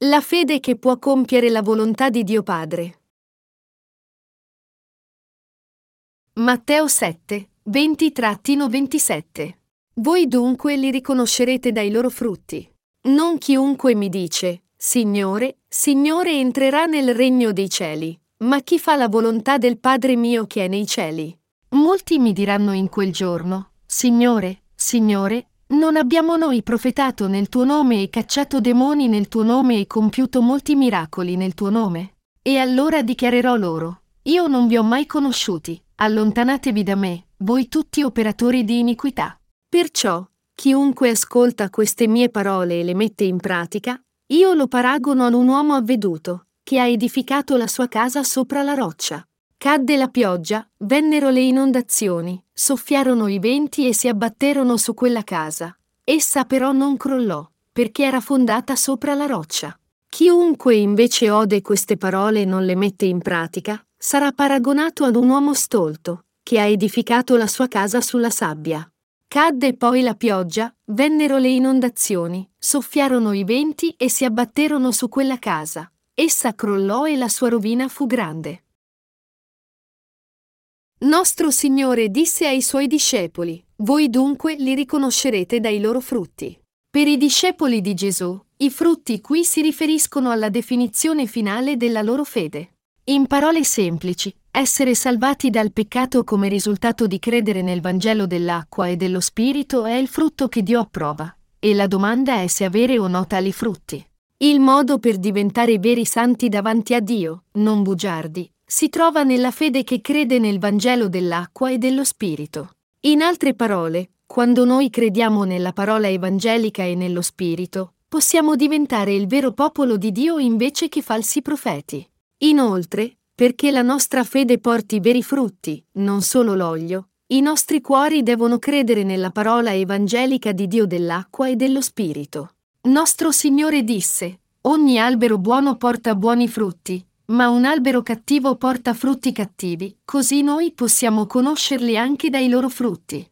La fede che può compiere la volontà di Dio Padre. Matteo 7, 20-27. Voi dunque li riconoscerete dai loro frutti. Non chiunque mi dice, Signore, Signore entrerà nel regno dei cieli, ma chi fa la volontà del Padre mio che è nei cieli. Molti mi diranno in quel giorno, Signore, Signore, non abbiamo noi profetato nel tuo nome e cacciato demoni nel tuo nome e compiuto molti miracoli nel tuo nome? E allora dichiarerò loro, io non vi ho mai conosciuti, allontanatevi da me, voi tutti operatori di iniquità. Perciò, chiunque ascolta queste mie parole e le mette in pratica, io lo paragono ad un uomo avveduto, che ha edificato la sua casa sopra la roccia. Cadde la pioggia, vennero le inondazioni, soffiarono i venti e si abbatterono su quella casa. Essa però non crollò, perché era fondata sopra la roccia. Chiunque invece ode queste parole e non le mette in pratica, sarà paragonato ad un uomo stolto, che ha edificato la sua casa sulla sabbia. Cadde poi la pioggia, vennero le inondazioni, soffiarono i venti e si abbatterono su quella casa. Essa crollò e la sua rovina fu grande. Nostro Signore disse ai suoi discepoli, voi dunque li riconoscerete dai loro frutti. Per i discepoli di Gesù, i frutti qui si riferiscono alla definizione finale della loro fede. In parole semplici, essere salvati dal peccato come risultato di credere nel Vangelo dell'acqua e dello Spirito è il frutto che Dio approva, e la domanda è se avere o no tali frutti. Il modo per diventare veri santi davanti a Dio, non bugiardi, si trova nella fede che crede nel Vangelo dell'acqua e dello Spirito. In altre parole, quando noi crediamo nella parola evangelica e nello Spirito, possiamo diventare il vero popolo di Dio invece che falsi profeti. Inoltre, perché la nostra fede porti veri frutti, non solo l'olio, i nostri cuori devono credere nella parola evangelica di Dio dell'acqua e dello Spirito. Nostro Signore disse, Ogni albero buono porta buoni frutti, ma un albero cattivo porta frutti cattivi, così noi possiamo conoscerli anche dai loro frutti.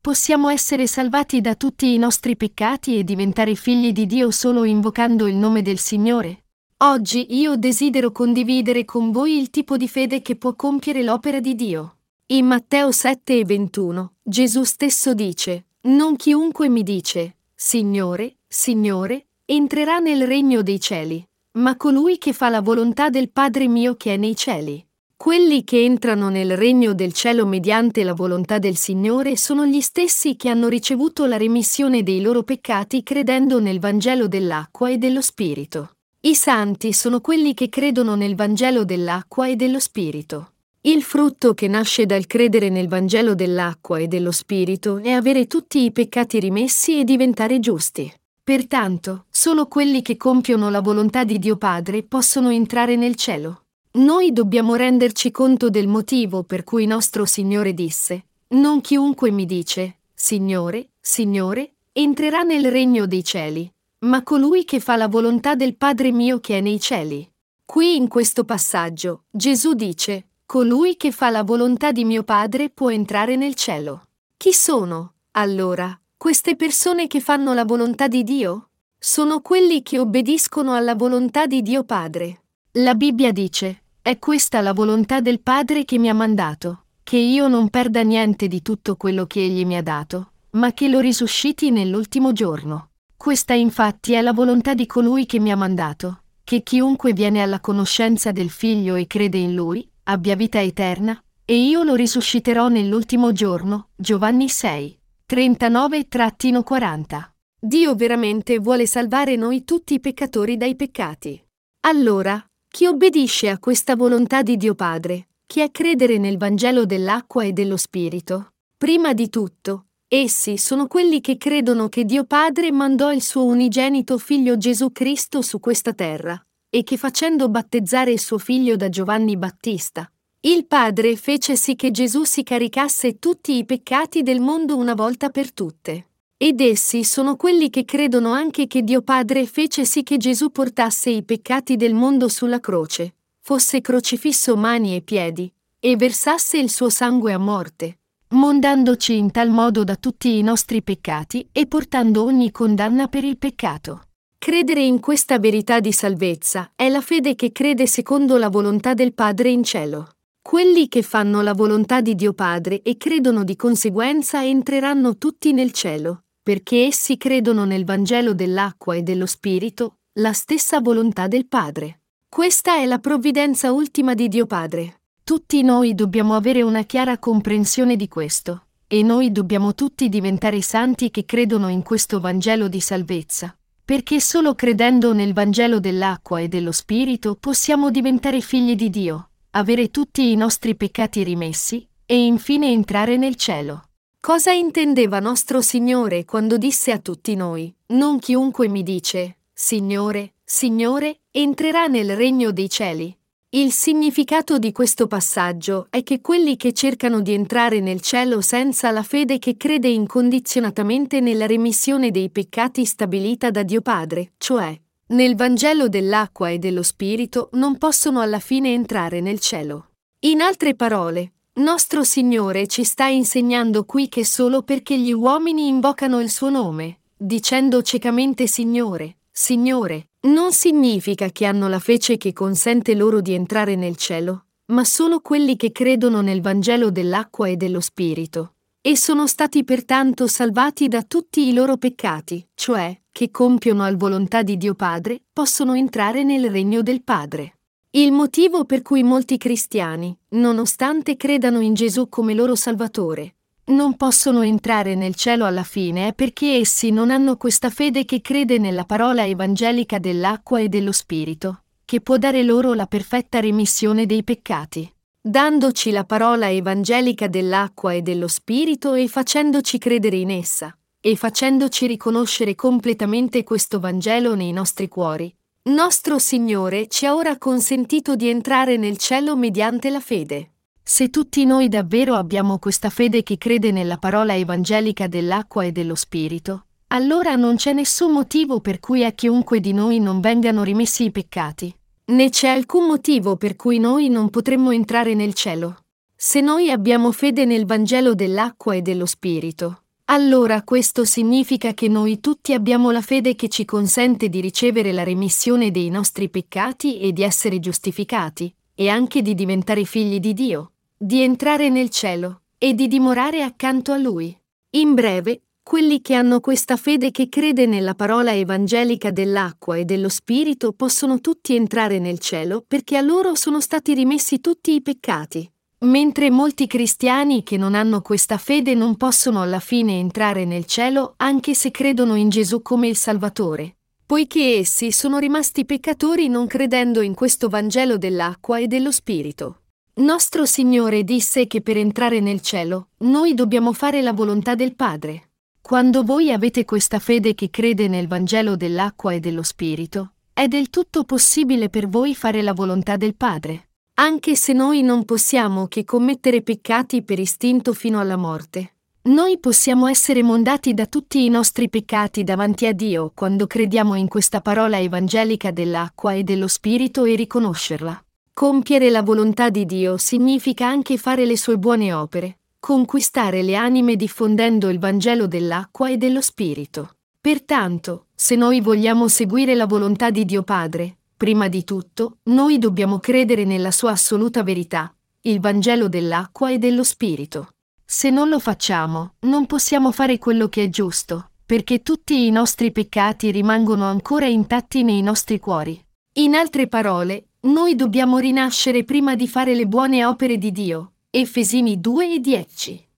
Possiamo essere salvati da tutti i nostri peccati e diventare figli di Dio solo invocando il nome del Signore? Oggi io desidero condividere con voi il tipo di fede che può compiere l'opera di Dio. In Matteo 7 e 21, Gesù stesso dice, Non chiunque mi dice, Signore, Signore, entrerà nel regno dei cieli, ma colui che fa la volontà del Padre mio che è nei cieli. Quelli che entrano nel regno del cielo mediante la volontà del Signore sono gli stessi che hanno ricevuto la remissione dei loro peccati credendo nel Vangelo dell'acqua e dello Spirito. I santi sono quelli che credono nel Vangelo dell'acqua e dello Spirito. Il frutto che nasce dal credere nel Vangelo dell'acqua e dello Spirito è avere tutti i peccati rimessi e diventare giusti. Pertanto, solo quelli che compiono la volontà di Dio Padre possono entrare nel cielo. Noi dobbiamo renderci conto del motivo per cui nostro Signore disse, Non chiunque mi dice, Signore, Signore, entrerà nel regno dei cieli, ma colui che fa la volontà del Padre mio che è nei cieli. Qui in questo passaggio, Gesù dice, Colui che fa la volontà di mio Padre può entrare nel cielo. Chi sono, allora, queste persone che fanno la volontà di Dio? Sono quelli che obbediscono alla volontà di Dio Padre. La Bibbia dice, è questa la volontà del Padre che mi ha mandato, che io non perda niente di tutto quello che Egli mi ha dato, ma che lo risusciti nell'ultimo giorno. Questa infatti è la volontà di colui che mi ha mandato, che chiunque viene alla conoscenza del Figlio e crede in Lui, abbia vita eterna, e io lo risusciterò nell'ultimo giorno. Giovanni 6. 39-40. Dio veramente vuole salvare noi tutti i peccatori dai peccati. Allora, chi obbedisce a questa volontà di Dio Padre, chi è credere nel Vangelo dell'acqua e dello Spirito, prima di tutto, essi sono quelli che credono che Dio Padre mandò il suo unigenito figlio Gesù Cristo su questa terra, e che facendo battezzare il suo figlio da Giovanni Battista, il Padre fece sì che Gesù si caricasse tutti i peccati del mondo una volta per tutte. Ed essi sono quelli che credono anche che Dio Padre fece sì che Gesù portasse i peccati del mondo sulla croce, fosse crocifisso mani e piedi, e versasse il suo sangue a morte, mondandoci in tal modo da tutti i nostri peccati e portando ogni condanna per il peccato. Credere in questa verità di salvezza è la fede che crede secondo la volontà del Padre in cielo. Quelli che fanno la volontà di Dio Padre e credono di conseguenza entreranno tutti nel cielo, perché essi credono nel Vangelo dell'acqua e dello Spirito, la stessa volontà del Padre. Questa è la provvidenza ultima di Dio Padre. Tutti noi dobbiamo avere una chiara comprensione di questo, e noi dobbiamo tutti diventare santi che credono in questo Vangelo di salvezza perché solo credendo nel Vangelo dell'acqua e dello Spirito possiamo diventare figli di Dio, avere tutti i nostri peccati rimessi e infine entrare nel cielo. Cosa intendeva nostro Signore quando disse a tutti noi, non chiunque mi dice, Signore, Signore, entrerà nel regno dei cieli? Il significato di questo passaggio è che quelli che cercano di entrare nel cielo senza la fede che crede incondizionatamente nella remissione dei peccati stabilita da Dio Padre, cioè nel Vangelo dell'acqua e dello Spirito, non possono alla fine entrare nel cielo. In altre parole, nostro Signore ci sta insegnando qui che solo perché gli uomini invocano il suo nome, dicendo ciecamente Signore, Signore, non significa che hanno la fece che consente loro di entrare nel cielo, ma solo quelli che credono nel Vangelo dell'acqua e dello Spirito, e sono stati pertanto salvati da tutti i loro peccati, cioè, che compiono al volontà di Dio Padre, possono entrare nel regno del Padre. Il motivo per cui molti cristiani, nonostante credano in Gesù come loro Salvatore, non possono entrare nel cielo alla fine è perché essi non hanno questa fede che crede nella parola evangelica dell'acqua e dello Spirito, che può dare loro la perfetta remissione dei peccati. Dandoci la parola evangelica dell'acqua e dello Spirito e facendoci credere in essa, e facendoci riconoscere completamente questo Vangelo nei nostri cuori, nostro Signore ci ha ora consentito di entrare nel cielo mediante la fede. Se tutti noi davvero abbiamo questa fede che crede nella parola evangelica dell'acqua e dello Spirito, allora non c'è nessun motivo per cui a chiunque di noi non vengano rimessi i peccati, né c'è alcun motivo per cui noi non potremmo entrare nel cielo. Se noi abbiamo fede nel Vangelo dell'acqua e dello Spirito, allora questo significa che noi tutti abbiamo la fede che ci consente di ricevere la remissione dei nostri peccati e di essere giustificati, e anche di diventare figli di Dio di entrare nel cielo e di dimorare accanto a Lui. In breve, quelli che hanno questa fede che crede nella parola evangelica dell'acqua e dello Spirito possono tutti entrare nel cielo perché a loro sono stati rimessi tutti i peccati, mentre molti cristiani che non hanno questa fede non possono alla fine entrare nel cielo anche se credono in Gesù come il Salvatore, poiché essi sono rimasti peccatori non credendo in questo Vangelo dell'acqua e dello Spirito. Nostro Signore disse che per entrare nel cielo, noi dobbiamo fare la volontà del Padre. Quando voi avete questa fede che crede nel Vangelo dell'acqua e dello Spirito, è del tutto possibile per voi fare la volontà del Padre. Anche se noi non possiamo che commettere peccati per istinto fino alla morte. Noi possiamo essere mondati da tutti i nostri peccati davanti a Dio quando crediamo in questa parola evangelica dell'acqua e dello Spirito e riconoscerla. Compiere la volontà di Dio significa anche fare le sue buone opere, conquistare le anime diffondendo il Vangelo dell'acqua e dello Spirito. Pertanto, se noi vogliamo seguire la volontà di Dio Padre, prima di tutto, noi dobbiamo credere nella sua assoluta verità, il Vangelo dell'acqua e dello Spirito. Se non lo facciamo, non possiamo fare quello che è giusto, perché tutti i nostri peccati rimangono ancora intatti nei nostri cuori. In altre parole, noi dobbiamo rinascere prima di fare le buone opere di Dio. Efesini 2 e 10.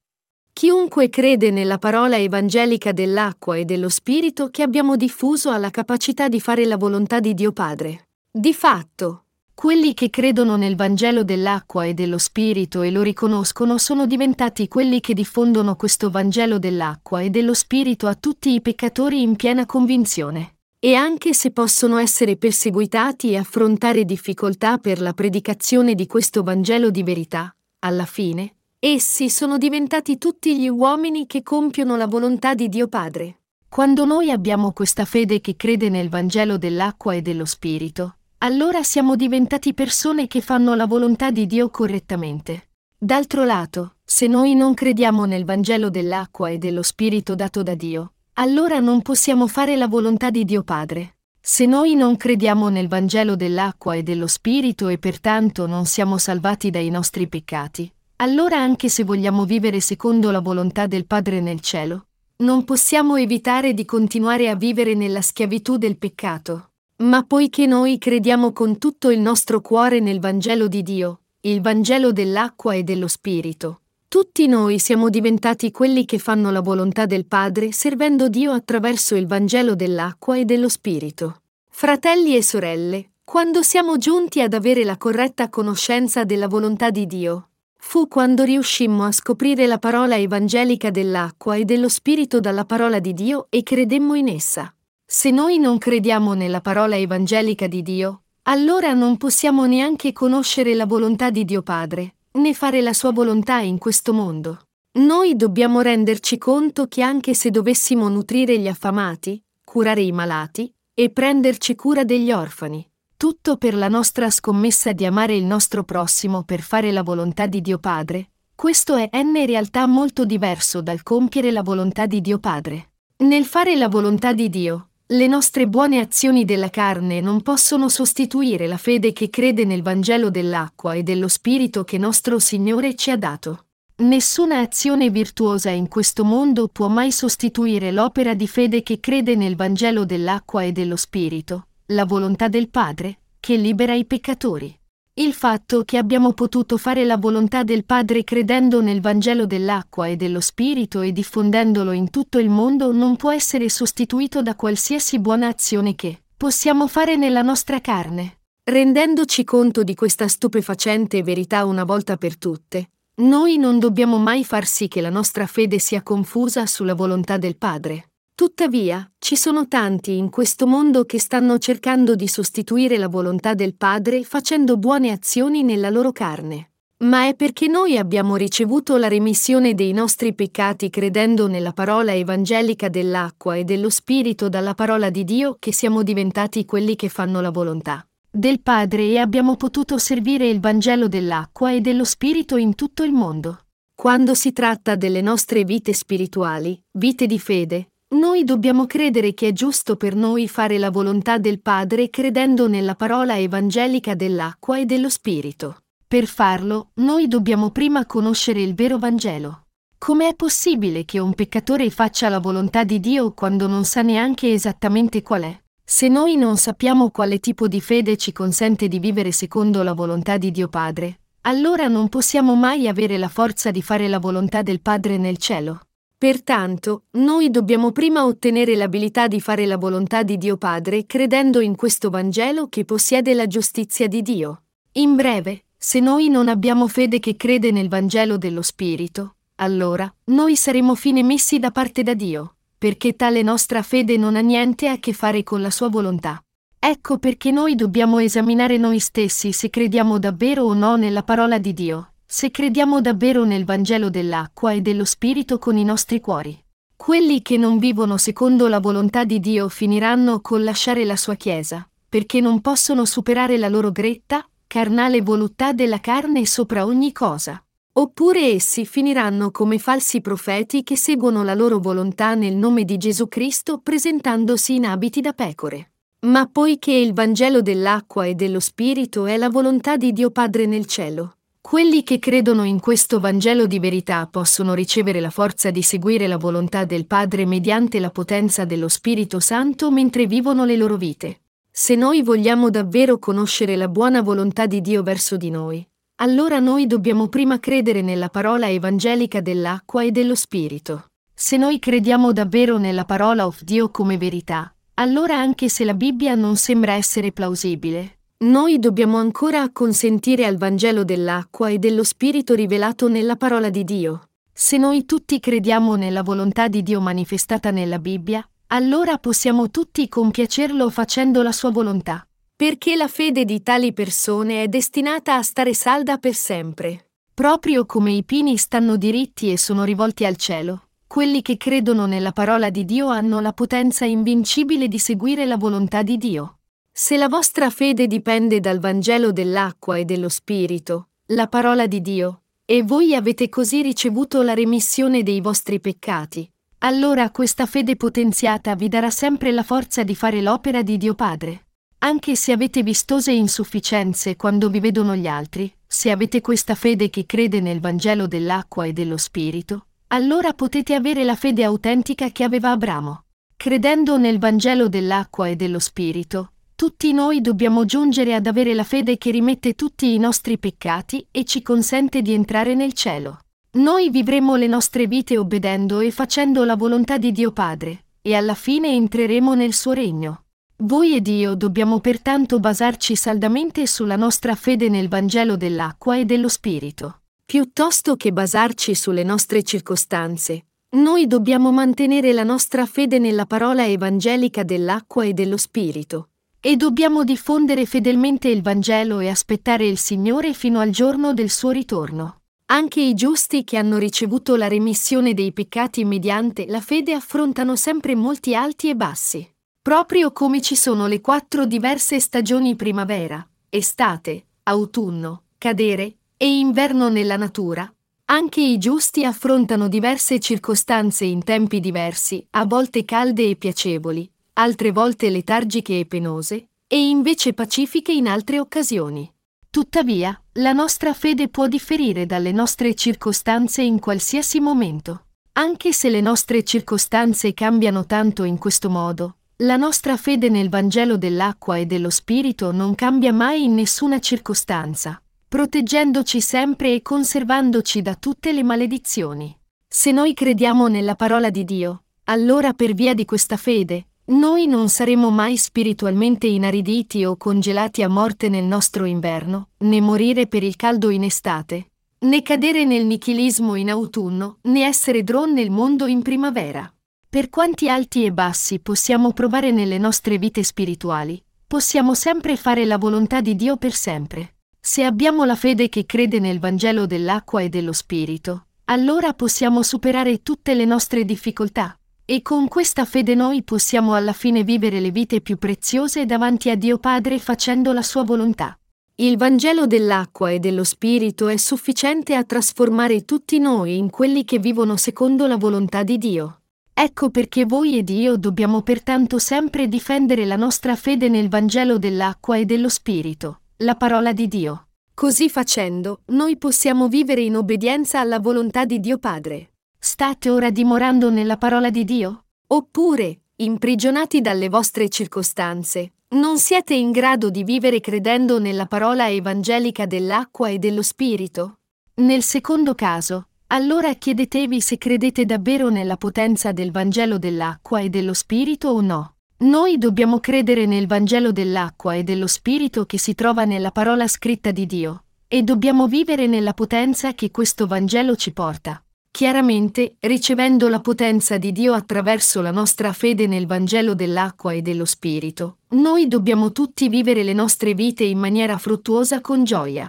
Chiunque crede nella parola evangelica dell'acqua e dello Spirito che abbiamo diffuso ha la capacità di fare la volontà di Dio Padre. Di fatto, quelli che credono nel Vangelo dell'acqua e dello Spirito e lo riconoscono sono diventati quelli che diffondono questo Vangelo dell'acqua e dello Spirito a tutti i peccatori in piena convinzione e anche se possono essere perseguitati e affrontare difficoltà per la predicazione di questo Vangelo di verità, alla fine, essi sono diventati tutti gli uomini che compiono la volontà di Dio Padre. Quando noi abbiamo questa fede che crede nel Vangelo dell'acqua e dello Spirito, allora siamo diventati persone che fanno la volontà di Dio correttamente. D'altro lato, se noi non crediamo nel Vangelo dell'acqua e dello Spirito dato da Dio, allora non possiamo fare la volontà di Dio Padre. Se noi non crediamo nel Vangelo dell'acqua e dello Spirito e pertanto non siamo salvati dai nostri peccati, allora anche se vogliamo vivere secondo la volontà del Padre nel cielo, non possiamo evitare di continuare a vivere nella schiavitù del peccato. Ma poiché noi crediamo con tutto il nostro cuore nel Vangelo di Dio, il Vangelo dell'acqua e dello Spirito, tutti noi siamo diventati quelli che fanno la volontà del Padre servendo Dio attraverso il Vangelo dell'acqua e dello Spirito. Fratelli e sorelle, quando siamo giunti ad avere la corretta conoscenza della volontà di Dio, fu quando riuscimmo a scoprire la parola evangelica dell'acqua e dello Spirito dalla parola di Dio e credemmo in essa. Se noi non crediamo nella parola evangelica di Dio, allora non possiamo neanche conoscere la volontà di Dio Padre, né fare la sua volontà in questo mondo. Noi dobbiamo renderci conto che anche se dovessimo nutrire gli affamati, curare i malati e prenderci cura degli orfani, tutto per la nostra scommessa di amare il nostro prossimo per fare la volontà di Dio Padre, questo è in realtà molto diverso dal compiere la volontà di Dio Padre. Nel fare la volontà di Dio, le nostre buone azioni della carne non possono sostituire la fede che crede nel Vangelo dell'acqua e dello Spirito che nostro Signore ci ha dato. Nessuna azione virtuosa in questo mondo può mai sostituire l'opera di fede che crede nel Vangelo dell'acqua e dello Spirito, la volontà del Padre, che libera i peccatori. Il fatto che abbiamo potuto fare la volontà del Padre credendo nel Vangelo dell'acqua e dello Spirito e diffondendolo in tutto il mondo non può essere sostituito da qualsiasi buona azione che possiamo fare nella nostra carne. Rendendoci conto di questa stupefacente verità una volta per tutte, noi non dobbiamo mai far sì che la nostra fede sia confusa sulla volontà del Padre. Tuttavia, ci sono tanti in questo mondo che stanno cercando di sostituire la volontà del Padre facendo buone azioni nella loro carne. Ma è perché noi abbiamo ricevuto la remissione dei nostri peccati credendo nella parola evangelica dell'acqua e dello Spirito dalla parola di Dio che siamo diventati quelli che fanno la volontà del Padre e abbiamo potuto servire il Vangelo dell'acqua e dello Spirito in tutto il mondo. Quando si tratta delle nostre vite spirituali, vite di fede, noi dobbiamo credere che è giusto per noi fare la volontà del Padre credendo nella parola evangelica dell'acqua e dello Spirito. Per farlo, noi dobbiamo prima conoscere il vero Vangelo. Come è possibile che un peccatore faccia la volontà di Dio quando non sa neanche esattamente qual è? Se noi non sappiamo quale tipo di fede ci consente di vivere secondo la volontà di Dio Padre, allora non possiamo mai avere la forza di fare la volontà del Padre nel cielo. Pertanto, noi dobbiamo prima ottenere l'abilità di fare la volontà di Dio Padre credendo in questo Vangelo che possiede la giustizia di Dio. In breve, se noi non abbiamo fede che crede nel Vangelo dello Spirito, allora noi saremo fine messi da parte da Dio, perché tale nostra fede non ha niente a che fare con la sua volontà. Ecco perché noi dobbiamo esaminare noi stessi se crediamo davvero o no nella parola di Dio se crediamo davvero nel Vangelo dell'acqua e dello Spirito con i nostri cuori. Quelli che non vivono secondo la volontà di Dio finiranno col lasciare la sua Chiesa, perché non possono superare la loro gretta, carnale voluttà della carne sopra ogni cosa. Oppure essi finiranno come falsi profeti che seguono la loro volontà nel nome di Gesù Cristo presentandosi in abiti da pecore. Ma poiché il Vangelo dell'acqua e dello Spirito è la volontà di Dio Padre nel cielo, quelli che credono in questo Vangelo di verità possono ricevere la forza di seguire la volontà del Padre mediante la potenza dello Spirito Santo mentre vivono le loro vite. Se noi vogliamo davvero conoscere la buona volontà di Dio verso di noi, allora noi dobbiamo prima credere nella parola evangelica dell'acqua e dello Spirito. Se noi crediamo davvero nella parola of Dio come verità, allora anche se la Bibbia non sembra essere plausibile, noi dobbiamo ancora acconsentire al Vangelo dell'acqua e dello Spirito rivelato nella parola di Dio. Se noi tutti crediamo nella volontà di Dio manifestata nella Bibbia, allora possiamo tutti compiacerlo facendo la sua volontà. Perché la fede di tali persone è destinata a stare salda per sempre. Proprio come i pini stanno diritti e sono rivolti al cielo, quelli che credono nella parola di Dio hanno la potenza invincibile di seguire la volontà di Dio. Se la vostra fede dipende dal Vangelo dell'acqua e dello Spirito, la parola di Dio, e voi avete così ricevuto la remissione dei vostri peccati, allora questa fede potenziata vi darà sempre la forza di fare l'opera di Dio Padre. Anche se avete vistose insufficienze quando vi vedono gli altri, se avete questa fede che crede nel Vangelo dell'acqua e dello Spirito, allora potete avere la fede autentica che aveva Abramo. Credendo nel Vangelo dell'acqua e dello Spirito, tutti noi dobbiamo giungere ad avere la fede che rimette tutti i nostri peccati e ci consente di entrare nel cielo. Noi vivremo le nostre vite obbedendo e facendo la volontà di Dio Padre, e alla fine entreremo nel suo regno. Voi ed io dobbiamo pertanto basarci saldamente sulla nostra fede nel Vangelo dell'acqua e dello Spirito. Piuttosto che basarci sulle nostre circostanze, noi dobbiamo mantenere la nostra fede nella parola evangelica dell'acqua e dello Spirito, e dobbiamo diffondere fedelmente il Vangelo e aspettare il Signore fino al giorno del suo ritorno. Anche i giusti che hanno ricevuto la remissione dei peccati mediante la fede affrontano sempre molti alti e bassi. Proprio come ci sono le quattro diverse stagioni primavera, estate, autunno, cadere e inverno nella natura, anche i giusti affrontano diverse circostanze in tempi diversi, a volte calde e piacevoli, altre volte letargiche e penose, e invece pacifiche in altre occasioni. Tuttavia, la nostra fede può differire dalle nostre circostanze in qualsiasi momento. Anche se le nostre circostanze cambiano tanto in questo modo, la nostra fede nel Vangelo dell'acqua e dello Spirito non cambia mai in nessuna circostanza, proteggendoci sempre e conservandoci da tutte le maledizioni. Se noi crediamo nella parola di Dio, allora per via di questa fede, noi non saremo mai spiritualmente inariditi o congelati a morte nel nostro inverno, né morire per il caldo in estate, né cadere nel nichilismo in autunno, né essere dron nel mondo in primavera. Per quanti alti e bassi possiamo provare nelle nostre vite spirituali, possiamo sempre fare la volontà di Dio per sempre. Se abbiamo la fede che crede nel Vangelo dell'acqua e dello Spirito, allora possiamo superare tutte le nostre difficoltà. E con questa fede noi possiamo alla fine vivere le vite più preziose davanti a Dio Padre facendo la sua volontà. Il Vangelo dell'acqua e dello Spirito è sufficiente a trasformare tutti noi in quelli che vivono secondo la volontà di Dio. Ecco perché voi ed io dobbiamo pertanto sempre difendere la nostra fede nel Vangelo dell'acqua e dello Spirito, la parola di Dio. Così facendo, noi possiamo vivere in obbedienza alla volontà di Dio Padre. State ora dimorando nella parola di Dio? Oppure, imprigionati dalle vostre circostanze, non siete in grado di vivere credendo nella parola evangelica dell'acqua e dello Spirito? Nel secondo caso, allora chiedetevi se credete davvero nella potenza del Vangelo dell'acqua e dello Spirito o no. Noi dobbiamo credere nel Vangelo dell'acqua e dello Spirito che si trova nella parola scritta di Dio, e dobbiamo vivere nella potenza che questo Vangelo ci porta. Chiaramente, ricevendo la potenza di Dio attraverso la nostra fede nel Vangelo dell'acqua e dello Spirito, noi dobbiamo tutti vivere le nostre vite in maniera fruttuosa con gioia.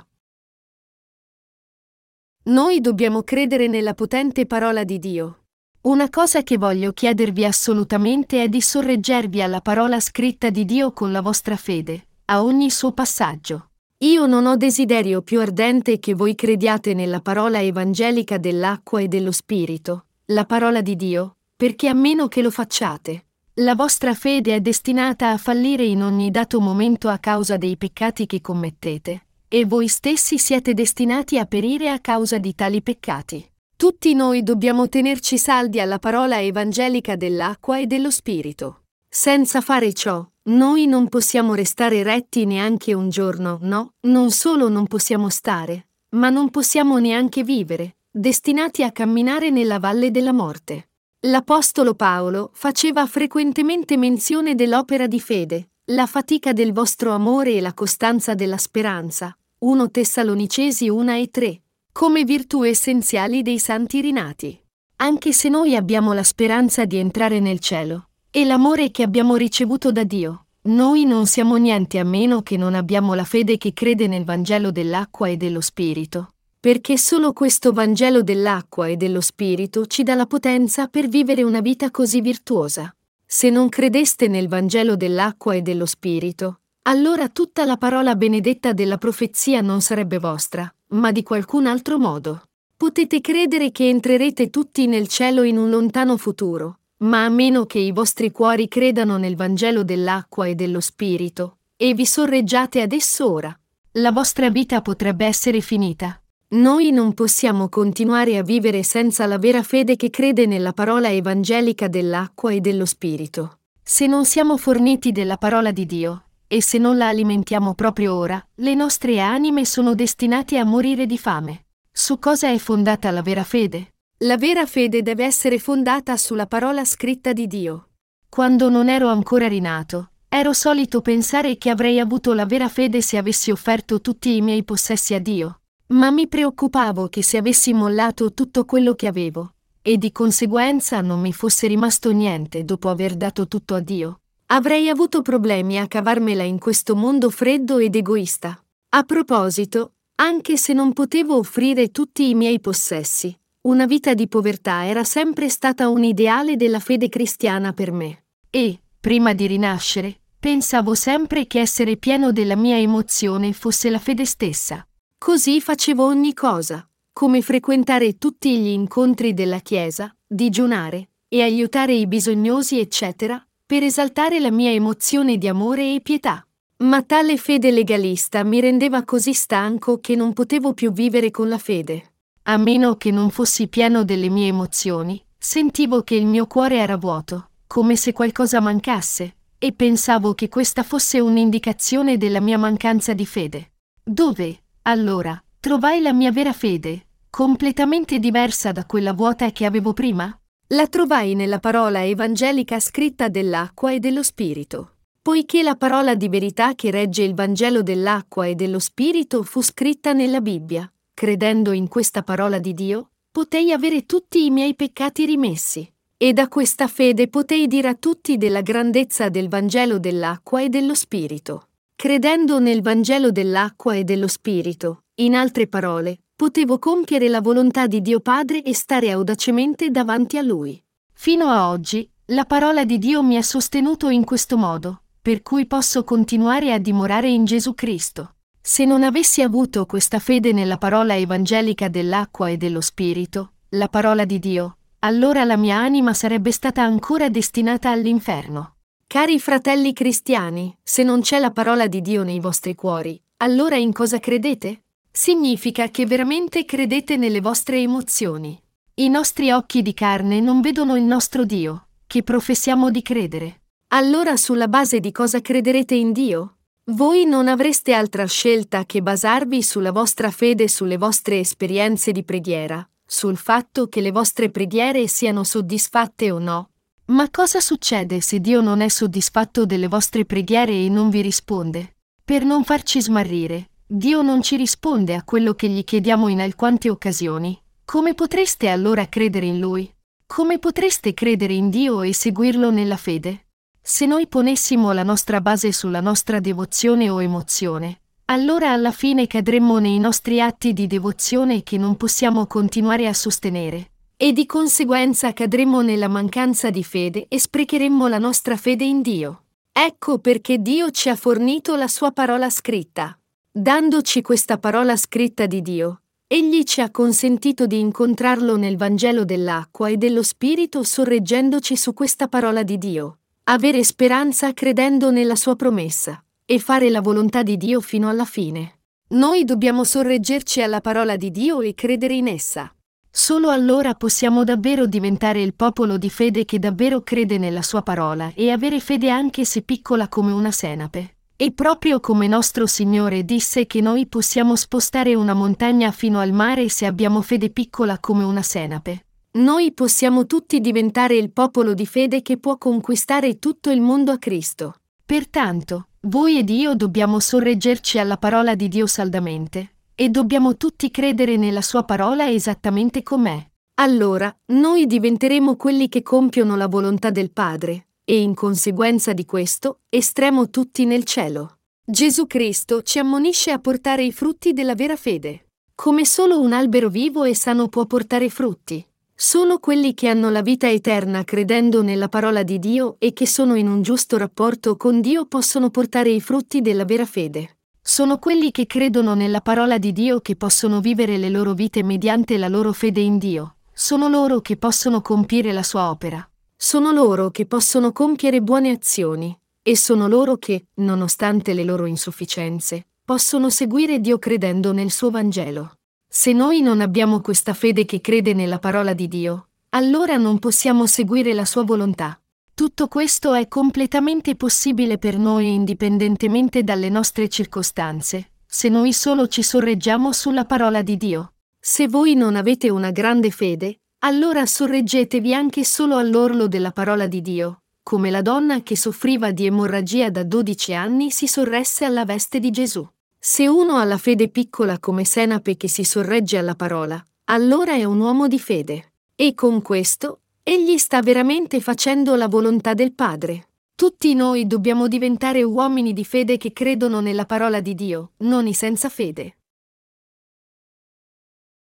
Noi dobbiamo credere nella potente parola di Dio. Una cosa che voglio chiedervi assolutamente è di sorreggervi alla parola scritta di Dio con la vostra fede, a ogni suo passaggio. Io non ho desiderio più ardente che voi crediate nella parola evangelica dell'acqua e dello Spirito, la parola di Dio, perché a meno che lo facciate, la vostra fede è destinata a fallire in ogni dato momento a causa dei peccati che commettete e voi stessi siete destinati a perire a causa di tali peccati. Tutti noi dobbiamo tenerci saldi alla parola evangelica dell'acqua e dello Spirito. Senza fare ciò, noi non possiamo restare retti neanche un giorno, no, non solo non possiamo stare, ma non possiamo neanche vivere, destinati a camminare nella valle della morte. L'Apostolo Paolo faceva frequentemente menzione dell'opera di fede, la fatica del vostro amore e la costanza della speranza. 1 Tessalonicesi 1 e 3. Come virtù essenziali dei santi rinati. Anche se noi abbiamo la speranza di entrare nel cielo e l'amore che abbiamo ricevuto da Dio, noi non siamo niente a meno che non abbiamo la fede che crede nel Vangelo dell'acqua e dello Spirito, perché solo questo Vangelo dell'acqua e dello Spirito ci dà la potenza per vivere una vita così virtuosa. Se non credeste nel Vangelo dell'acqua e dello Spirito, allora tutta la parola benedetta della profezia non sarebbe vostra, ma di qualcun altro modo. Potete credere che entrerete tutti nel cielo in un lontano futuro, ma a meno che i vostri cuori credano nel Vangelo dell'acqua e dello Spirito, e vi sorreggiate ad esso ora, la vostra vita potrebbe essere finita. Noi non possiamo continuare a vivere senza la vera fede che crede nella parola evangelica dell'acqua e dello Spirito. Se non siamo forniti della parola di Dio, e se non la alimentiamo proprio ora, le nostre anime sono destinate a morire di fame. Su cosa è fondata la vera fede? La vera fede deve essere fondata sulla parola scritta di Dio. Quando non ero ancora rinato, ero solito pensare che avrei avuto la vera fede se avessi offerto tutti i miei possessi a Dio, ma mi preoccupavo che se avessi mollato tutto quello che avevo, e di conseguenza non mi fosse rimasto niente dopo aver dato tutto a Dio, avrei avuto problemi a cavarmela in questo mondo freddo ed egoista. A proposito, anche se non potevo offrire tutti i miei possessi, una vita di povertà era sempre stata un ideale della fede cristiana per me. E, prima di rinascere, pensavo sempre che essere pieno della mia emozione fosse la fede stessa. Così facevo ogni cosa, come frequentare tutti gli incontri della Chiesa, digiunare e aiutare i bisognosi, eccetera, per esaltare la mia emozione di amore e pietà. Ma tale fede legalista mi rendeva così stanco che non potevo più vivere con la fede. A meno che non fossi pieno delle mie emozioni, sentivo che il mio cuore era vuoto, come se qualcosa mancasse, e pensavo che questa fosse un'indicazione della mia mancanza di fede. Dove, allora, trovai la mia vera fede, completamente diversa da quella vuota che avevo prima? La trovai nella parola evangelica scritta dell'acqua e dello Spirito. Poiché la parola di verità che regge il Vangelo dell'acqua e dello Spirito fu scritta nella Bibbia, credendo in questa parola di Dio, potei avere tutti i miei peccati rimessi. E da questa fede potei dire a tutti della grandezza del Vangelo dell'acqua e dello Spirito. Credendo nel Vangelo dell'acqua e dello Spirito, in altre parole, potevo compiere la volontà di Dio Padre e stare audacemente davanti a Lui. Fino a oggi, la parola di Dio mi ha sostenuto in questo modo per cui posso continuare a dimorare in Gesù Cristo. Se non avessi avuto questa fede nella parola evangelica dell'acqua e dello Spirito, la parola di Dio, allora la mia anima sarebbe stata ancora destinata all'inferno. Cari fratelli cristiani, se non c'è la parola di Dio nei vostri cuori, allora in cosa credete? Significa che veramente credete nelle vostre emozioni. I nostri occhi di carne non vedono il nostro Dio, che professiamo di credere. Allora sulla base di cosa crederete in Dio? Voi non avreste altra scelta che basarvi sulla vostra fede sulle vostre esperienze di preghiera, sul fatto che le vostre preghiere siano soddisfatte o no. Ma cosa succede se Dio non è soddisfatto delle vostre preghiere e non vi risponde? Per non farci smarrire, Dio non ci risponde a quello che gli chiediamo in alquante occasioni. Come potreste allora credere in Lui? Come potreste credere in Dio e seguirlo nella fede? Se noi ponessimo la nostra base sulla nostra devozione o emozione, allora alla fine cadremmo nei nostri atti di devozione che non possiamo continuare a sostenere, e di conseguenza cadremmo nella mancanza di fede e sprecheremmo la nostra fede in Dio. Ecco perché Dio ci ha fornito la sua parola scritta. Dandoci questa parola scritta di Dio, Egli ci ha consentito di incontrarlo nel Vangelo dell'acqua e dello Spirito sorreggendoci su questa parola di Dio avere speranza credendo nella sua promessa e fare la volontà di Dio fino alla fine. Noi dobbiamo sorreggerci alla parola di Dio e credere in essa. Solo allora possiamo davvero diventare il popolo di fede che davvero crede nella sua parola e avere fede anche se piccola come una senape. E proprio come nostro Signore disse che noi possiamo spostare una montagna fino al mare se abbiamo fede piccola come una senape. Noi possiamo tutti diventare il popolo di fede che può conquistare tutto il mondo a Cristo. Pertanto, voi ed io dobbiamo sorreggerci alla parola di Dio saldamente, e dobbiamo tutti credere nella sua parola esattamente com'è. Allora, noi diventeremo quelli che compiono la volontà del Padre, e in conseguenza di questo, estremo tutti nel cielo. Gesù Cristo ci ammonisce a portare i frutti della vera fede. Come solo un albero vivo e sano può portare frutti, Solo quelli che hanno la vita eterna credendo nella parola di Dio e che sono in un giusto rapporto con Dio possono portare i frutti della vera fede. Sono quelli che credono nella parola di Dio che possono vivere le loro vite mediante la loro fede in Dio. Sono loro che possono compiere la sua opera. Sono loro che possono compiere buone azioni. E sono loro che, nonostante le loro insufficienze, possono seguire Dio credendo nel suo Vangelo. Se noi non abbiamo questa fede che crede nella parola di Dio, allora non possiamo seguire la sua volontà. Tutto questo è completamente possibile per noi indipendentemente dalle nostre circostanze, se noi solo ci sorreggiamo sulla parola di Dio. Se voi non avete una grande fede, allora sorreggetevi anche solo all'orlo della parola di Dio, come la donna che soffriva di emorragia da 12 anni si sorresse alla veste di Gesù. Se uno ha la fede piccola come senape che si sorregge alla parola, allora è un uomo di fede. E con questo Egli sta veramente facendo la volontà del Padre. Tutti noi dobbiamo diventare uomini di fede che credono nella parola di Dio, non i senza fede.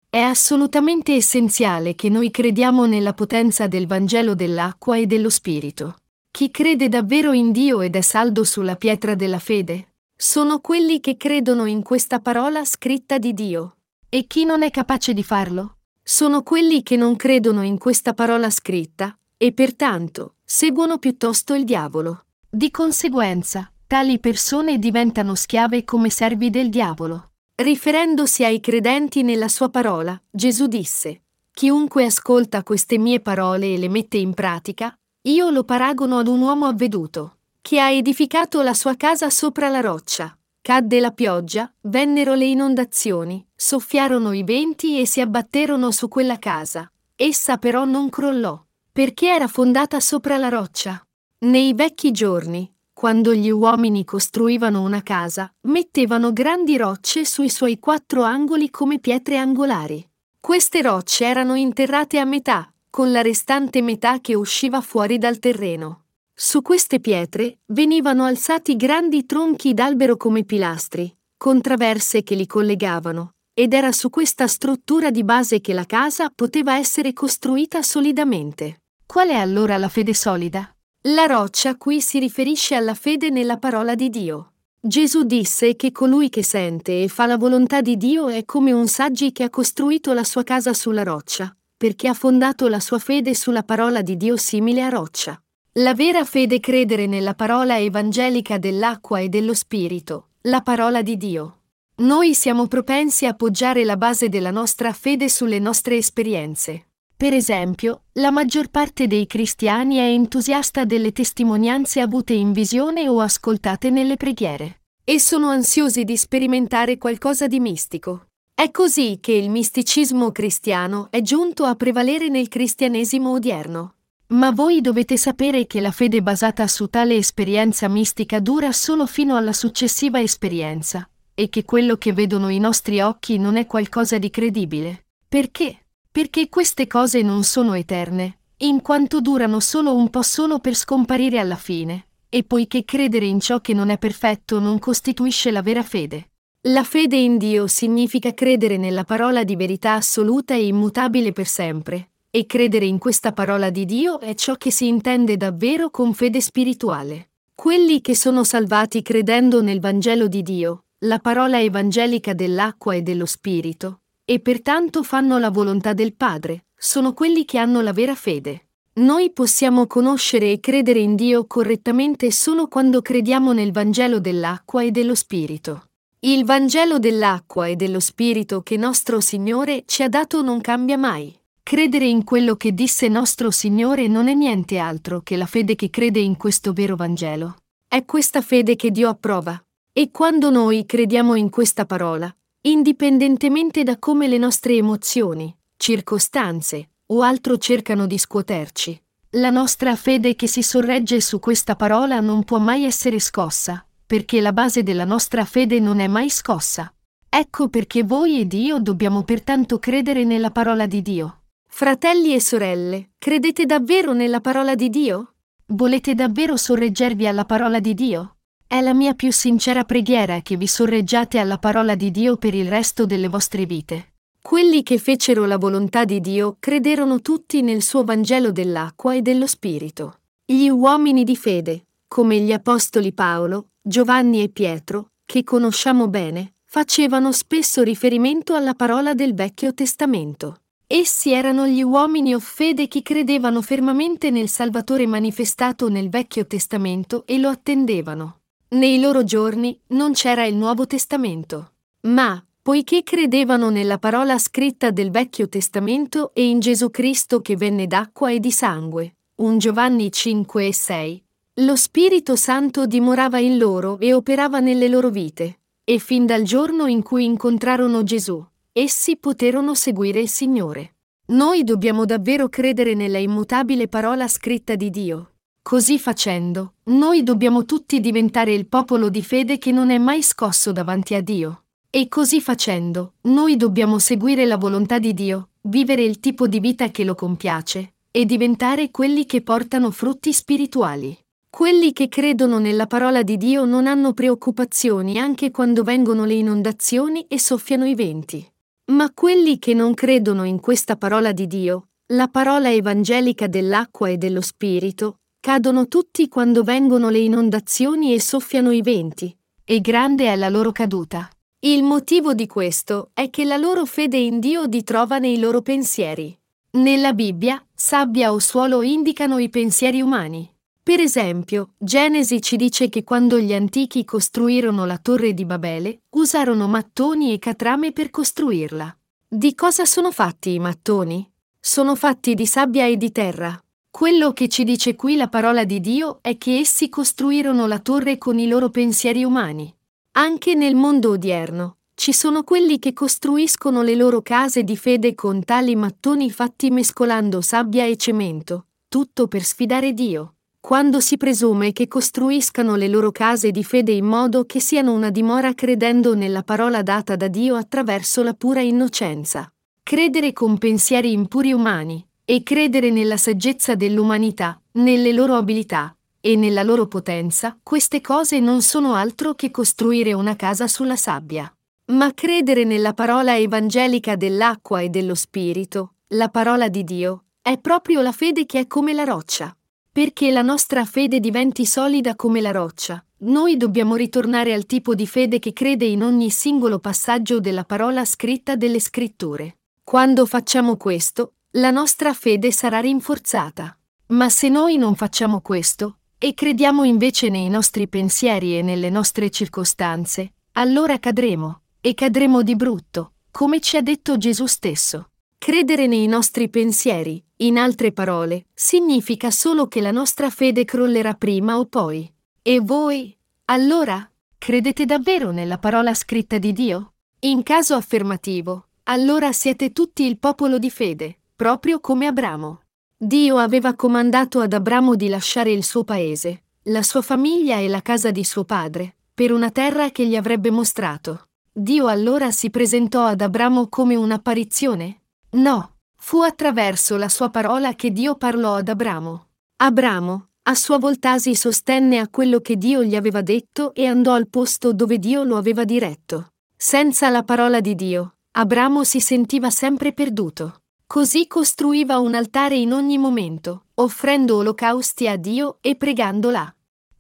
È assolutamente essenziale che noi crediamo nella potenza del Vangelo dell'acqua e dello Spirito. Chi crede davvero in Dio ed è saldo sulla pietra della fede, sono quelli che credono in questa parola scritta di Dio. E chi non è capace di farlo? sono quelli che non credono in questa parola scritta e pertanto seguono piuttosto il diavolo. Di conseguenza, tali persone diventano schiave come servi del diavolo. Riferendosi ai credenti nella sua parola, Gesù disse, Chiunque ascolta queste mie parole e le mette in pratica, io lo paragono ad un uomo avveduto, che ha edificato la sua casa sopra la roccia. Cadde la pioggia, vennero le inondazioni, soffiarono i venti e si abbatterono su quella casa. Essa però non crollò, perché era fondata sopra la roccia. Nei vecchi giorni, quando gli uomini costruivano una casa, mettevano grandi rocce sui suoi quattro angoli come pietre angolari. Queste rocce erano interrate a metà, con la restante metà che usciva fuori dal terreno. Su queste pietre venivano alzati grandi tronchi d'albero come pilastri, con traverse che li collegavano, ed era su questa struttura di base che la casa poteva essere costruita solidamente. Qual è allora la fede solida? La roccia qui si riferisce alla fede nella parola di Dio. Gesù disse che colui che sente e fa la volontà di Dio è come un saggi che ha costruito la sua casa sulla roccia, perché ha fondato la sua fede sulla parola di Dio simile a roccia. La vera fede credere nella parola evangelica dell'acqua e dello Spirito, la parola di Dio. Noi siamo propensi a poggiare la base della nostra fede sulle nostre esperienze. Per esempio, la maggior parte dei cristiani è entusiasta delle testimonianze avute in visione o ascoltate nelle preghiere, e sono ansiosi di sperimentare qualcosa di mistico. È così che il misticismo cristiano è giunto a prevalere nel cristianesimo odierno. Ma voi dovete sapere che la fede basata su tale esperienza mistica dura solo fino alla successiva esperienza, e che quello che vedono i nostri occhi non è qualcosa di credibile. Perché? Perché queste cose non sono eterne, in quanto durano solo un po' solo per scomparire alla fine, e poiché credere in ciò che non è perfetto non costituisce la vera fede. La fede in Dio significa credere nella parola di verità assoluta e immutabile per sempre, e credere in questa parola di Dio è ciò che si intende davvero con fede spirituale. Quelli che sono salvati credendo nel Vangelo di Dio, la parola evangelica dell'acqua e dello Spirito, e pertanto fanno la volontà del Padre, sono quelli che hanno la vera fede. Noi possiamo conoscere e credere in Dio correttamente solo quando crediamo nel Vangelo dell'acqua e dello Spirito. Il Vangelo dell'acqua e dello Spirito che nostro Signore ci ha dato non cambia mai. Credere in quello che disse nostro Signore non è niente altro che la fede che crede in questo vero Vangelo. È questa fede che Dio approva. E quando noi crediamo in questa parola, indipendentemente da come le nostre emozioni, circostanze o altro cercano di scuoterci, la nostra fede che si sorregge su questa parola non può mai essere scossa, perché la base della nostra fede non è mai scossa. Ecco perché voi ed io dobbiamo pertanto credere nella parola di Dio. Fratelli e sorelle, credete davvero nella parola di Dio? Volete davvero sorreggervi alla parola di Dio? È la mia più sincera preghiera che vi sorreggiate alla parola di Dio per il resto delle vostre vite. Quelli che fecero la volontà di Dio crederono tutti nel suo Vangelo dell'acqua e dello Spirito. Gli uomini di fede, come gli apostoli Paolo, Giovanni e Pietro, che conosciamo bene, facevano spesso riferimento alla parola del Vecchio Testamento. Essi erano gli uomini of fede che credevano fermamente nel Salvatore manifestato nel Vecchio Testamento e lo attendevano. Nei loro giorni non c'era il Nuovo Testamento. Ma, poiché credevano nella parola scritta del Vecchio Testamento e in Gesù Cristo che venne d'acqua e di sangue, 1 Giovanni 5 e 6, lo Spirito Santo dimorava in loro e operava nelle loro vite, e fin dal giorno in cui incontrarono Gesù, essi poterono seguire il Signore. Noi dobbiamo davvero credere nella immutabile parola scritta di Dio. Così facendo, noi dobbiamo tutti diventare il popolo di fede che non è mai scosso davanti a Dio. E così facendo, noi dobbiamo seguire la volontà di Dio, vivere il tipo di vita che lo compiace, e diventare quelli che portano frutti spirituali. Quelli che credono nella parola di Dio non hanno preoccupazioni anche quando vengono le inondazioni e soffiano i venti. Ma quelli che non credono in questa parola di Dio, la parola evangelica dell'acqua e dello Spirito, cadono tutti quando vengono le inondazioni e soffiano i venti, e grande è la loro caduta. Il motivo di questo è che la loro fede in Dio di trova nei loro pensieri. Nella Bibbia, sabbia o suolo indicano i pensieri umani. Per esempio, Genesi ci dice che quando gli antichi costruirono la torre di Babele, usarono mattoni e catrame per costruirla. Di cosa sono fatti i mattoni? Sono fatti di sabbia e di terra. Quello che ci dice qui la parola di Dio è che essi costruirono la torre con i loro pensieri umani. Anche nel mondo odierno, ci sono quelli che costruiscono le loro case di fede con tali mattoni fatti mescolando sabbia e cemento, tutto per sfidare Dio quando si presume che costruiscano le loro case di fede in modo che siano una dimora credendo nella parola data da Dio attraverso la pura innocenza. Credere con pensieri impuri umani e credere nella saggezza dell'umanità, nelle loro abilità e nella loro potenza, queste cose non sono altro che costruire una casa sulla sabbia. Ma credere nella parola evangelica dell'acqua e dello Spirito, la parola di Dio, è proprio la fede che è come la roccia. Perché la nostra fede diventi solida come la roccia, noi dobbiamo ritornare al tipo di fede che crede in ogni singolo passaggio della parola scritta delle scritture. Quando facciamo questo, la nostra fede sarà rinforzata. Ma se noi non facciamo questo, e crediamo invece nei nostri pensieri e nelle nostre circostanze, allora cadremo, e cadremo di brutto, come ci ha detto Gesù stesso. Credere nei nostri pensieri, in altre parole, significa solo che la nostra fede crollerà prima o poi. E voi? Allora? Credete davvero nella parola scritta di Dio? In caso affermativo, allora siete tutti il popolo di fede, proprio come Abramo. Dio aveva comandato ad Abramo di lasciare il suo paese, la sua famiglia e la casa di suo padre, per una terra che gli avrebbe mostrato. Dio allora si presentò ad Abramo come un'apparizione? No, fu attraverso la sua parola che Dio parlò ad Abramo. Abramo, a sua volta si sostenne a quello che Dio gli aveva detto e andò al posto dove Dio lo aveva diretto. Senza la parola di Dio, Abramo si sentiva sempre perduto. Così costruiva un altare in ogni momento, offrendo olocausti a Dio e pregando là.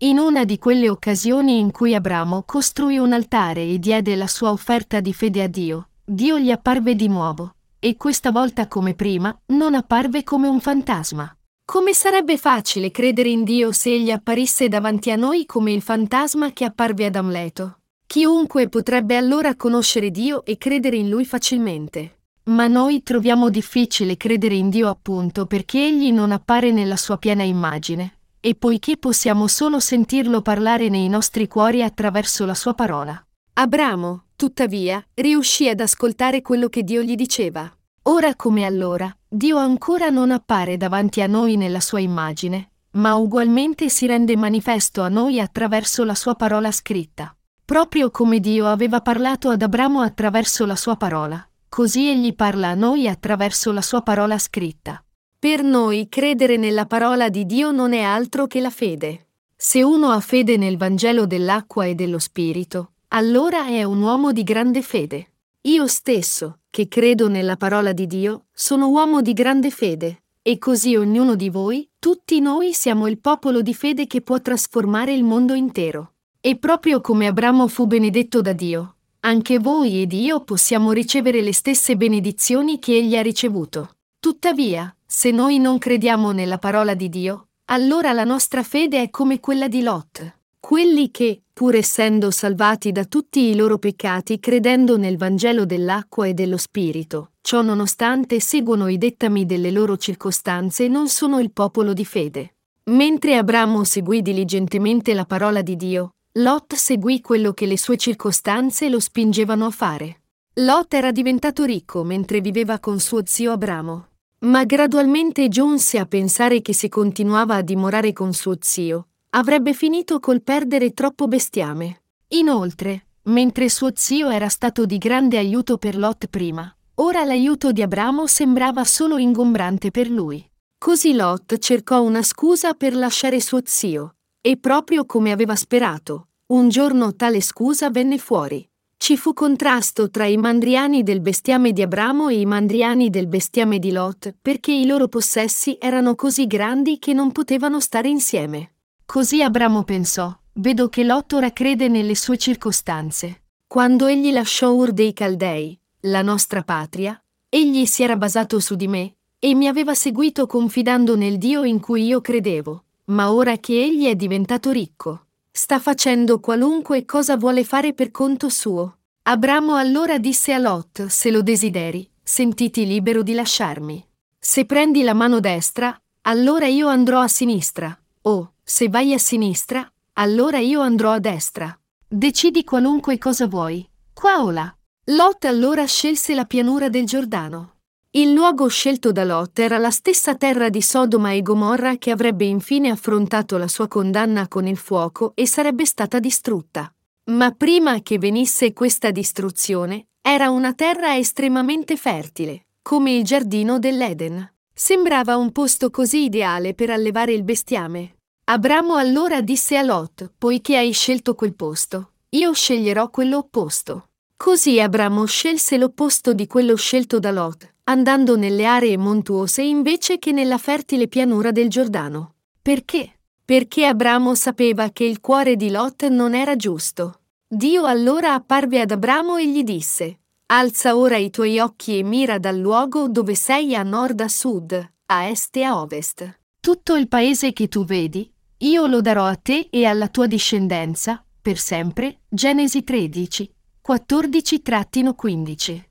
In una di quelle occasioni in cui Abramo costruì un altare e diede la sua offerta di fede a Dio, Dio gli apparve di nuovo e questa volta come prima non apparve come un fantasma. Come sarebbe facile credere in Dio se egli apparisse davanti a noi come il fantasma che apparve ad Amleto? Chiunque potrebbe allora conoscere Dio e credere in lui facilmente. Ma noi troviamo difficile credere in Dio appunto perché egli non appare nella sua piena immagine, e poiché possiamo solo sentirlo parlare nei nostri cuori attraverso la sua parola. Abramo, tuttavia, riuscì ad ascoltare quello che Dio gli diceva. Ora come allora, Dio ancora non appare davanti a noi nella sua immagine, ma ugualmente si rende manifesto a noi attraverso la sua parola scritta. Proprio come Dio aveva parlato ad Abramo attraverso la sua parola, così egli parla a noi attraverso la sua parola scritta. Per noi credere nella parola di Dio non è altro che la fede. Se uno ha fede nel Vangelo dell'acqua e dello Spirito, allora è un uomo di grande fede. Io stesso, che credo nella parola di Dio, sono uomo di grande fede, e così ognuno di voi, tutti noi siamo il popolo di fede che può trasformare il mondo intero. E proprio come Abramo fu benedetto da Dio, anche voi ed io possiamo ricevere le stesse benedizioni che egli ha ricevuto. Tuttavia, se noi non crediamo nella parola di Dio, allora la nostra fede è come quella di Lot. Quelli che, pur essendo salvati da tutti i loro peccati credendo nel Vangelo dell'acqua e dello Spirito, ciò nonostante seguono i dettami delle loro circostanze non sono il popolo di fede. Mentre Abramo seguì diligentemente la parola di Dio, Lot seguì quello che le sue circostanze lo spingevano a fare. Lot era diventato ricco mentre viveva con suo zio Abramo, ma gradualmente giunse a pensare che se continuava a dimorare con suo zio, avrebbe finito col perdere troppo bestiame. Inoltre, mentre suo zio era stato di grande aiuto per Lot prima, ora l'aiuto di Abramo sembrava solo ingombrante per lui. Così Lot cercò una scusa per lasciare suo zio, e proprio come aveva sperato, un giorno tale scusa venne fuori. Ci fu contrasto tra i mandriani del bestiame di Abramo e i mandriani del bestiame di Lot, perché i loro possessi erano così grandi che non potevano stare insieme. Così Abramo pensò, vedo che Lot ora crede nelle sue circostanze. Quando egli lasciò Ur dei Caldei, la nostra patria, egli si era basato su di me, e mi aveva seguito confidando nel Dio in cui io credevo ma ora che egli è diventato ricco, sta facendo qualunque cosa vuole fare per conto suo. Abramo allora disse a Lot, se lo desideri, sentiti libero di lasciarmi. Se prendi la mano destra, allora io andrò a sinistra, o, se vai a sinistra, allora io andrò a destra. Decidi qualunque cosa vuoi, qua o là. Lot allora scelse la pianura del Giordano. Il luogo scelto da Lot era la stessa terra di Sodoma e Gomorra che avrebbe infine affrontato la sua condanna con il fuoco e sarebbe stata distrutta. Ma prima che venisse questa distruzione, era una terra estremamente fertile, come il giardino dell'Eden. Sembrava un posto così ideale per allevare il bestiame. Abramo allora disse a Lot, poiché hai scelto quel posto, io sceglierò quello opposto. Così Abramo scelse l'opposto di quello scelto da Lot, andando nelle aree montuose invece che nella fertile pianura del Giordano. Perché? Perché Abramo sapeva che il cuore di Lot non era giusto. Dio allora apparve ad Abramo e gli disse, Alza ora i tuoi occhi e mira dal luogo dove sei a nord a sud, a est e a ovest. Tutto il paese che tu vedi, io lo darò a te e alla tua discendenza, per sempre. Genesi 13, 14-15.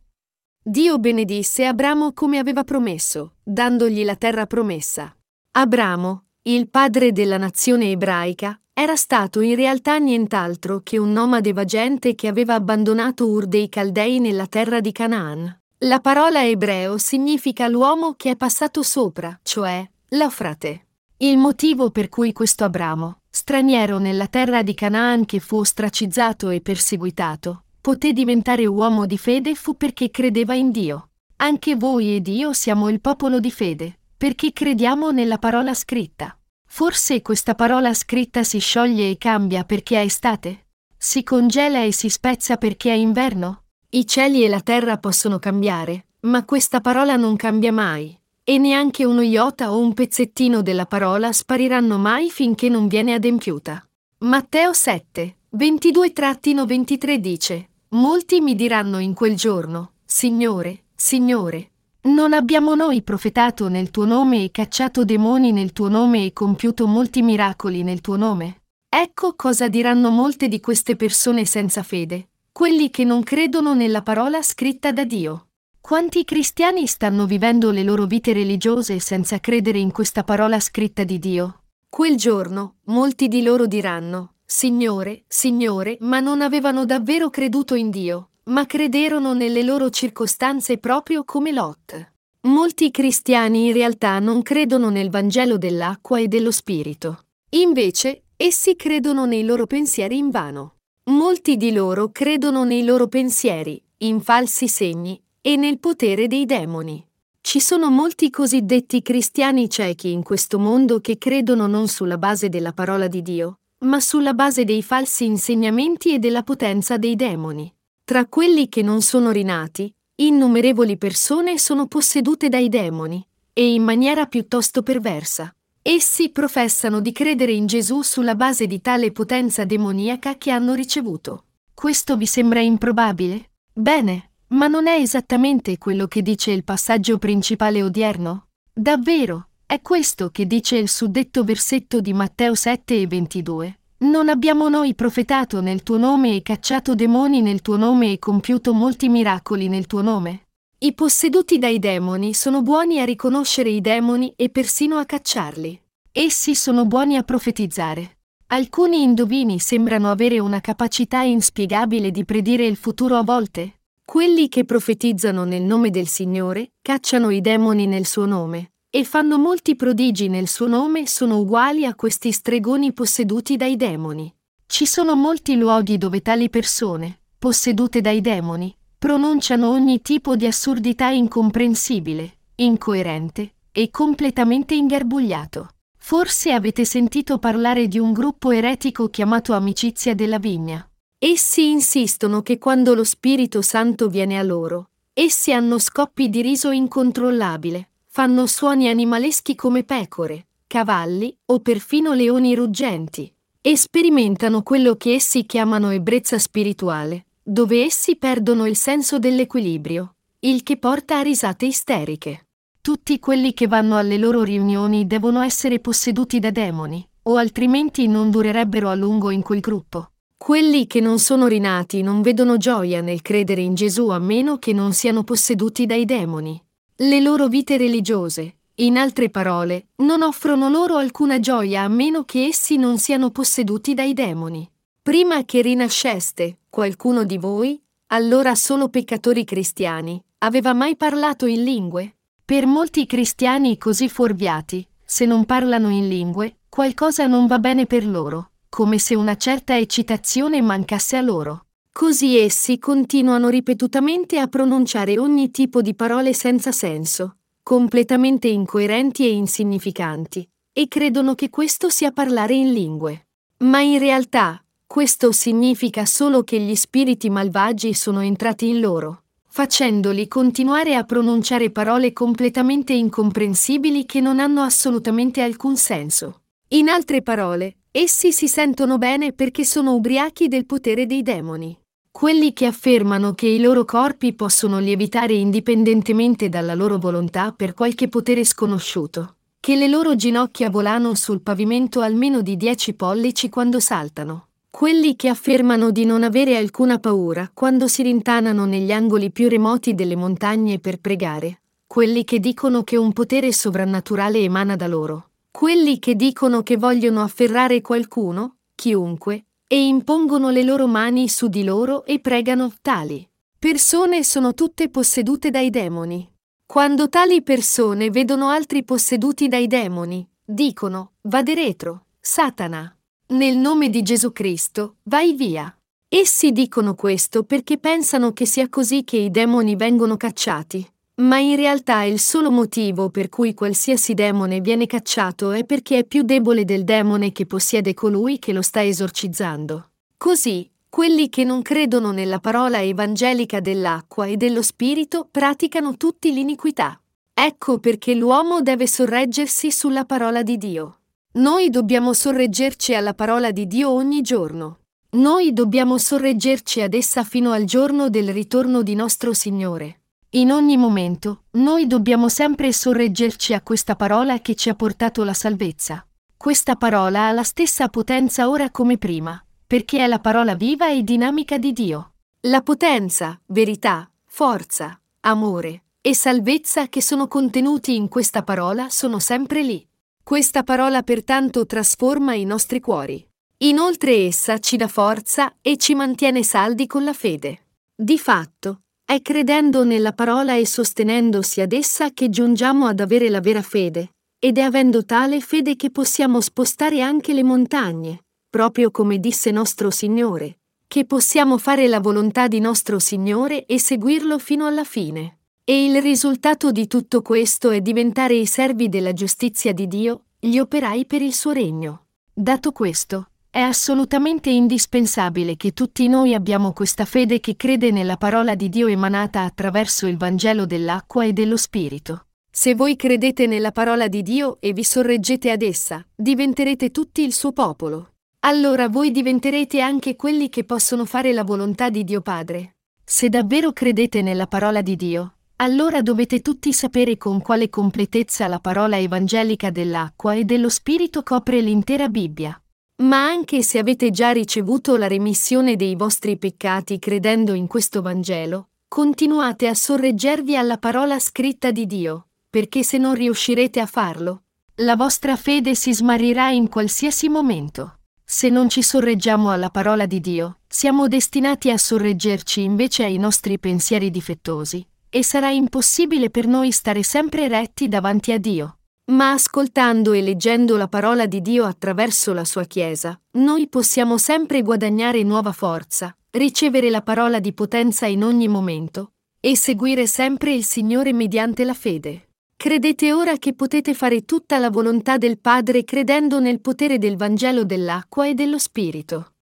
Dio benedisse Abramo come aveva promesso, dandogli la terra promessa. Abramo, il padre della nazione ebraica, era stato in realtà nient'altro che un nomade vagente che aveva abbandonato Ur dei Caldei nella terra di Canaan. La parola ebreo significa l'uomo che è passato sopra, cioè l'Eufrate. Il motivo per cui questo Abramo, straniero nella terra di Canaan che fu ostracizzato e perseguitato, poté diventare uomo di fede fu perché credeva in Dio. Anche voi ed io siamo il popolo di fede, perché crediamo nella parola scritta. Forse questa parola scritta si scioglie e cambia perché è estate? Si congela e si spezza perché è inverno? I cieli e la terra possono cambiare, ma questa parola non cambia mai, e neanche uno iota o un pezzettino della parola spariranno mai finché non viene adempiuta. Matteo 7, 22-23 dice, Molti mi diranno in quel giorno, Signore, Signore, non abbiamo noi profetato nel tuo nome e cacciato demoni nel tuo nome e compiuto molti miracoli nel tuo nome? Ecco cosa diranno molte di queste persone senza fede, quelli che non credono nella parola scritta da Dio. Quanti cristiani stanno vivendo le loro vite religiose senza credere in questa parola scritta di Dio? Quel giorno, molti di loro diranno, Signore, Signore, ma non avevano davvero creduto in Dio, ma crederono nelle loro circostanze proprio come Lot. Molti cristiani in realtà non credono nel Vangelo dell'acqua e dello Spirito. Invece, essi credono nei loro pensieri in vano. Molti di loro credono nei loro pensieri, in falsi segni e nel potere dei demoni. Ci sono molti cosiddetti cristiani ciechi in questo mondo che credono non sulla base della parola di Dio, ma sulla base dei falsi insegnamenti e della potenza dei demoni. Tra quelli che non sono rinati, innumerevoli persone sono possedute dai demoni, e in maniera piuttosto perversa. Essi professano di credere in Gesù sulla base di tale potenza demoniaca che hanno ricevuto. Questo vi sembra improbabile? Bene, ma non è esattamente quello che dice il passaggio principale odierno? Davvero, è questo che dice il suddetto versetto di Matteo 7 e 22. Non abbiamo noi profetato nel tuo nome e cacciato demoni nel tuo nome e compiuto molti miracoli nel tuo nome? I posseduti dai demoni sono buoni a riconoscere i demoni e persino a cacciarli. Essi sono buoni a profetizzare. Alcuni indovini sembrano avere una capacità inspiegabile di predire il futuro a volte. Quelli che profetizzano nel nome del Signore cacciano i demoni nel suo nome e fanno molti prodigi nel suo nome sono uguali a questi stregoni posseduti dai demoni. Ci sono molti luoghi dove tali persone, possedute dai demoni, pronunciano ogni tipo di assurdità incomprensibile, incoerente e completamente ingarbugliato. Forse avete sentito parlare di un gruppo eretico chiamato Amicizia della Vigna. Essi insistono che quando lo Spirito Santo viene a loro, essi hanno scoppi di riso incontrollabile, fanno suoni animaleschi come pecore, cavalli o perfino leoni ruggenti, e sperimentano quello che essi chiamano ebbrezza spirituale, dove essi perdono il senso dell'equilibrio, il che porta a risate isteriche. Tutti quelli che vanno alle loro riunioni devono essere posseduti da demoni, o altrimenti non durerebbero a lungo in quel gruppo. Quelli che non sono rinati non vedono gioia nel credere in Gesù a meno che non siano posseduti dai demoni. Le loro vite religiose, in altre parole, non offrono loro alcuna gioia a meno che essi non siano posseduti dai demoni. Prima che rinasceste, qualcuno di voi, allora solo peccatori cristiani, aveva mai parlato in lingue? Per molti cristiani così fuorviati, se non parlano in lingue, qualcosa non va bene per loro, come se una certa eccitazione mancasse a loro. Così essi continuano ripetutamente a pronunciare ogni tipo di parole senza senso, completamente incoerenti e insignificanti, e credono che questo sia parlare in lingue. Ma in realtà, questo significa solo che gli spiriti malvagi sono entrati in loro, facendoli continuare a pronunciare parole completamente incomprensibili che non hanno assolutamente alcun senso. In altre parole, essi si sentono bene perché sono ubriachi del potere dei demoni. Quelli che affermano che i loro corpi possono lievitare indipendentemente dalla loro volontà per qualche potere sconosciuto, che le loro ginocchia volano sul pavimento almeno di 10 pollici quando saltano, quelli che affermano di non avere alcuna paura quando si rintanano negli angoli più remoti delle montagne per pregare. Quelli che dicono che un potere sovrannaturale emana da loro. Quelli che dicono che vogliono afferrare qualcuno, chiunque, e impongono le loro mani su di loro e pregano tali. Persone sono tutte possedute dai demoni. Quando tali persone vedono altri posseduti dai demoni, dicono, vade retro, Satana. Nel nome di Gesù Cristo, vai via. Essi dicono questo perché pensano che sia così che i demoni vengono cacciati. Ma in realtà il solo motivo per cui qualsiasi demone viene cacciato è perché è più debole del demone che possiede colui che lo sta esorcizzando. Così, quelli che non credono nella parola evangelica dell'acqua e dello Spirito praticano tutti l'iniquità. Ecco perché l'uomo deve sorreggersi sulla parola di Dio. Noi dobbiamo sorreggerci alla parola di Dio ogni giorno. Noi dobbiamo sorreggerci ad essa fino al giorno del ritorno di nostro Signore. In ogni momento, noi dobbiamo sempre sorreggerci a questa parola che ci ha portato la salvezza. Questa parola ha la stessa potenza ora come prima, perché è la parola viva e dinamica di Dio. La potenza, verità, forza, amore e salvezza che sono contenuti in questa parola sono sempre lì. Questa parola pertanto trasforma i nostri cuori. Inoltre essa ci dà forza e ci mantiene saldi con la fede. Di fatto, è credendo nella parola e sostenendosi ad essa che giungiamo ad avere la vera fede, ed è avendo tale fede che possiamo spostare anche le montagne, proprio come disse nostro Signore, che possiamo fare la volontà di nostro Signore e seguirlo fino alla fine. E il risultato di tutto questo è diventare i servi della giustizia di Dio, gli operai per il suo regno. Dato questo, è assolutamente indispensabile che tutti noi abbiamo questa fede che crede nella parola di Dio emanata attraverso il Vangelo dell'acqua e dello Spirito. Se voi credete nella parola di Dio e vi sorreggete ad essa, diventerete tutti il suo popolo. Allora voi diventerete anche quelli che possono fare la volontà di Dio Padre. Se davvero credete nella parola di Dio, allora dovete tutti sapere con quale completezza la parola evangelica dell'acqua e dello Spirito copre l'intera Bibbia. Ma anche se avete già ricevuto la remissione dei vostri peccati credendo in questo Vangelo, continuate a sorreggervi alla parola scritta di Dio, perché se non riuscirete a farlo, la vostra fede si smarrirà in qualsiasi momento. Se non ci sorreggiamo alla parola di Dio, siamo destinati a sorreggerci invece ai nostri pensieri difettosi, e sarà impossibile per noi stare sempre retti davanti a Dio. Ma ascoltando e leggendo la parola di Dio attraverso la sua Chiesa, noi possiamo sempre guadagnare nuova forza, ricevere la parola di potenza in ogni momento, e seguire sempre il Signore mediante la fede. Credete ora che potete fare tutta la volontà del Padre credendo nel potere del Vangelo dell'acqua e dello Spirito.